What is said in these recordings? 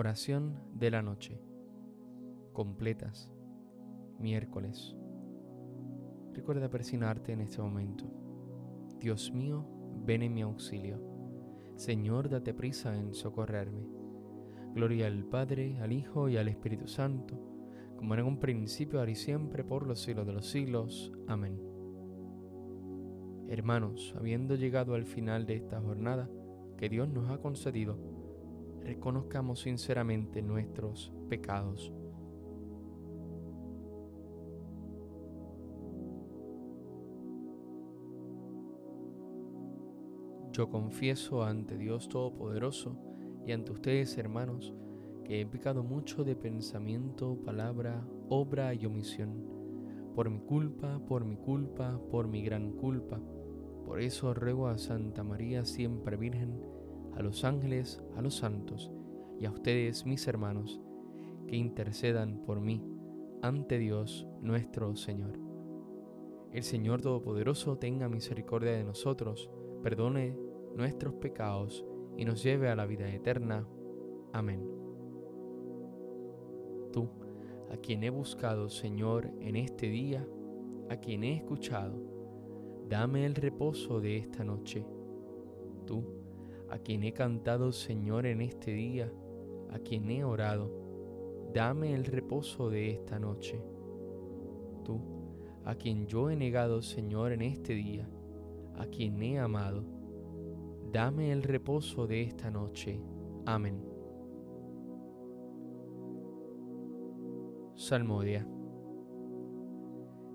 Oración de la noche. Completas. Miércoles. Recuerda persignarte en este momento. Dios mío, ven en mi auxilio. Señor, date prisa en socorrerme. Gloria al Padre, al Hijo y al Espíritu Santo, como en un principio, ahora y siempre, por los siglos de los siglos. Amén. Hermanos, habiendo llegado al final de esta jornada que Dios nos ha concedido, reconozcamos sinceramente nuestros pecados. Yo confieso ante Dios Todopoderoso y ante ustedes, hermanos, que he pecado mucho de pensamiento, palabra, obra y omisión, por mi culpa, por mi culpa, por mi gran culpa. Por eso ruego a Santa María, siempre Virgen, a los ángeles, a los santos y a ustedes, mis hermanos, que intercedan por mí ante Dios nuestro Señor. El Señor Todopoderoso tenga misericordia de nosotros, perdone nuestros pecados y nos lleve a la vida eterna. Amén. Tú, a quien he buscado, Señor, en este día, a quien he escuchado, dame el reposo de esta noche. Tú, a quien he cantado, Señor, en este día, a quien he orado, dame el reposo de esta noche. Tú, a quien yo he negado, Señor, en este día, a quien he amado, dame el reposo de esta noche. Amén. Salmodia.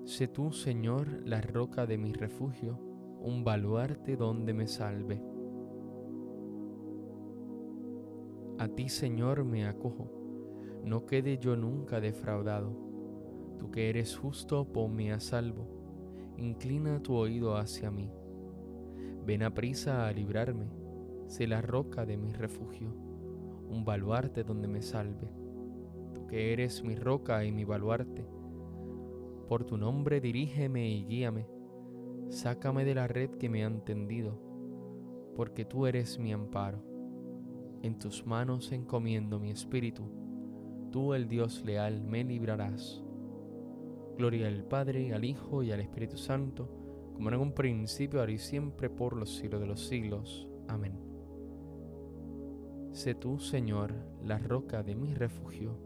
Sé tú, Señor, la roca de mi refugio, un baluarte donde me salve. A ti, Señor, me acojo, no quede yo nunca defraudado. Tú que eres justo, ponme a salvo, inclina tu oído hacia mí. Ven a prisa a librarme, sé la roca de mi refugio, un baluarte donde me salve. Tú que eres mi roca y mi baluarte, por tu nombre dirígeme y guíame, sácame de la red que me han tendido, porque tú eres mi amparo en tus manos encomiendo mi espíritu, tú el Dios leal me librarás. Gloria al Padre, al Hijo y al Espíritu Santo, como en un principio, ahora y siempre, por los siglos de los siglos. Amén. Sé tú, Señor, la roca de mi refugio,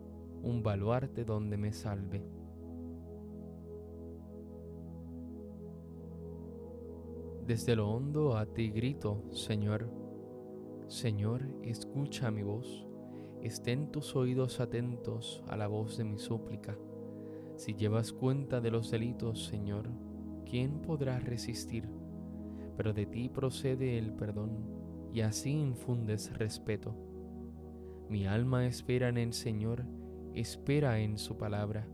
un baluarte donde me salve. Desde lo hondo a ti grito, Señor, Señor, escucha mi voz, estén tus oídos atentos a la voz de mi súplica. Si llevas cuenta de los delitos, Señor, ¿quién podrá resistir? Pero de ti procede el perdón, y así infundes respeto. Mi alma espera en el Señor, espera en su palabra.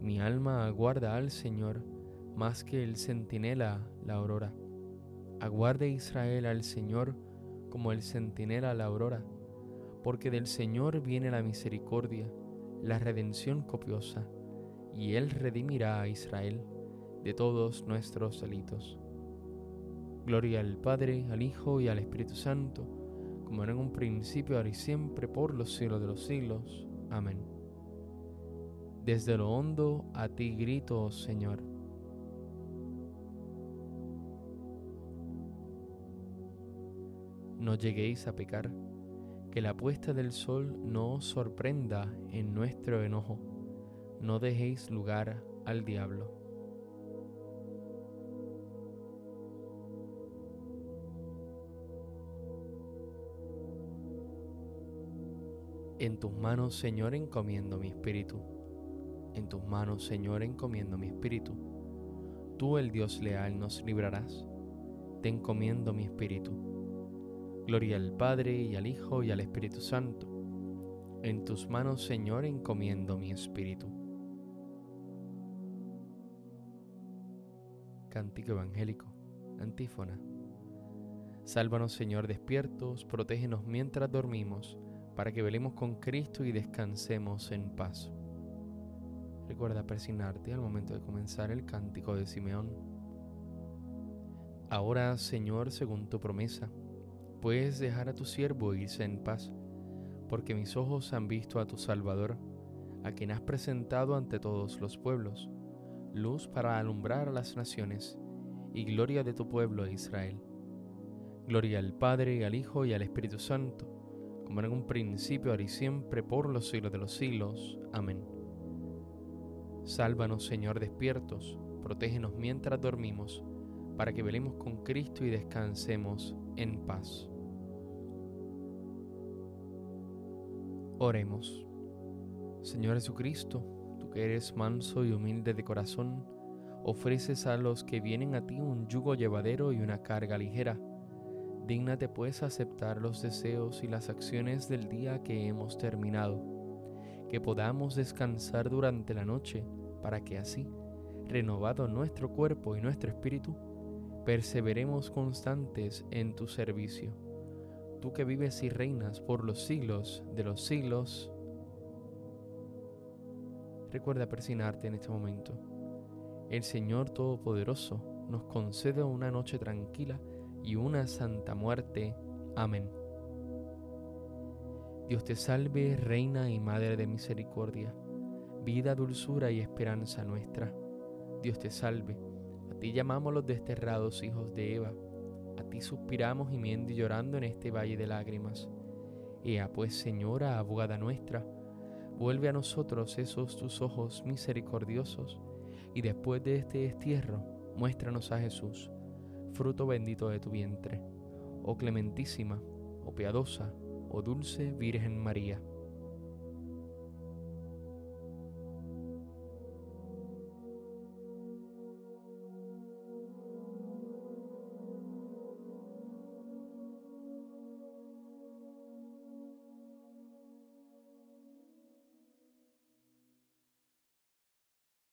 Mi alma aguarda al Señor más que el centinela la aurora. Aguarde Israel al Señor, como el centinela a la aurora, porque del Señor viene la misericordia, la redención copiosa, y Él redimirá a Israel de todos nuestros delitos. Gloria al Padre, al Hijo y al Espíritu Santo, como era en un principio, ahora y siempre, por los siglos de los siglos. Amén. Desde lo hondo a ti grito, Señor. No lleguéis a pecar, que la puesta del sol no os sorprenda en nuestro enojo, no dejéis lugar al diablo. En tus manos, Señor, encomiendo mi espíritu. En tus manos, Señor, encomiendo mi espíritu. Tú, el Dios leal, nos librarás. Te encomiendo mi espíritu. Gloria al Padre y al Hijo y al Espíritu Santo. En tus manos, Señor, encomiendo mi espíritu. Cántico Evangélico, antífona. Sálvanos, Señor, despiertos, protégenos mientras dormimos para que velemos con Cristo y descansemos en paz. Recuerda persignarte al momento de comenzar el cántico de Simeón. Ahora, Señor, según tu promesa, puedes dejar a tu siervo irse en paz, porque mis ojos han visto a tu Salvador, a quien has presentado ante todos los pueblos, luz para alumbrar a las naciones y gloria de tu pueblo Israel. Gloria al Padre, al Hijo y al Espíritu Santo como en un principio, ahora y siempre, por los siglos de los siglos. Amén. Sálvanos, Señor, despiertos, protégenos mientras dormimos, para que velemos con Cristo y descansemos en paz. Oremos. Señor Jesucristo, tú que eres manso y humilde de corazón, ofreces a los que vienen a ti un yugo llevadero y una carga ligera Dígnate pues aceptar los deseos y las acciones del día que hemos terminado, que podamos descansar durante la noche, para que así, renovado nuestro cuerpo y nuestro espíritu, perseveremos constantes en tu servicio. Tú que vives y reinas por los siglos de los siglos, recuerda persignarte en este momento. El Señor Todopoderoso nos concede una noche tranquila y una santa muerte. Amén. Dios te salve, Reina y Madre de Misericordia, vida, dulzura y esperanza nuestra. Dios te salve, a ti llamamos los desterrados hijos de Eva, a ti suspiramos gimiendo y llorando en este valle de lágrimas. Ea pues, Señora, abogada nuestra, vuelve a nosotros esos tus ojos misericordiosos, y después de este destierro, muéstranos a Jesús fruto bendito de tu vientre. Oh clementísima, oh piadosa, oh dulce Virgen María.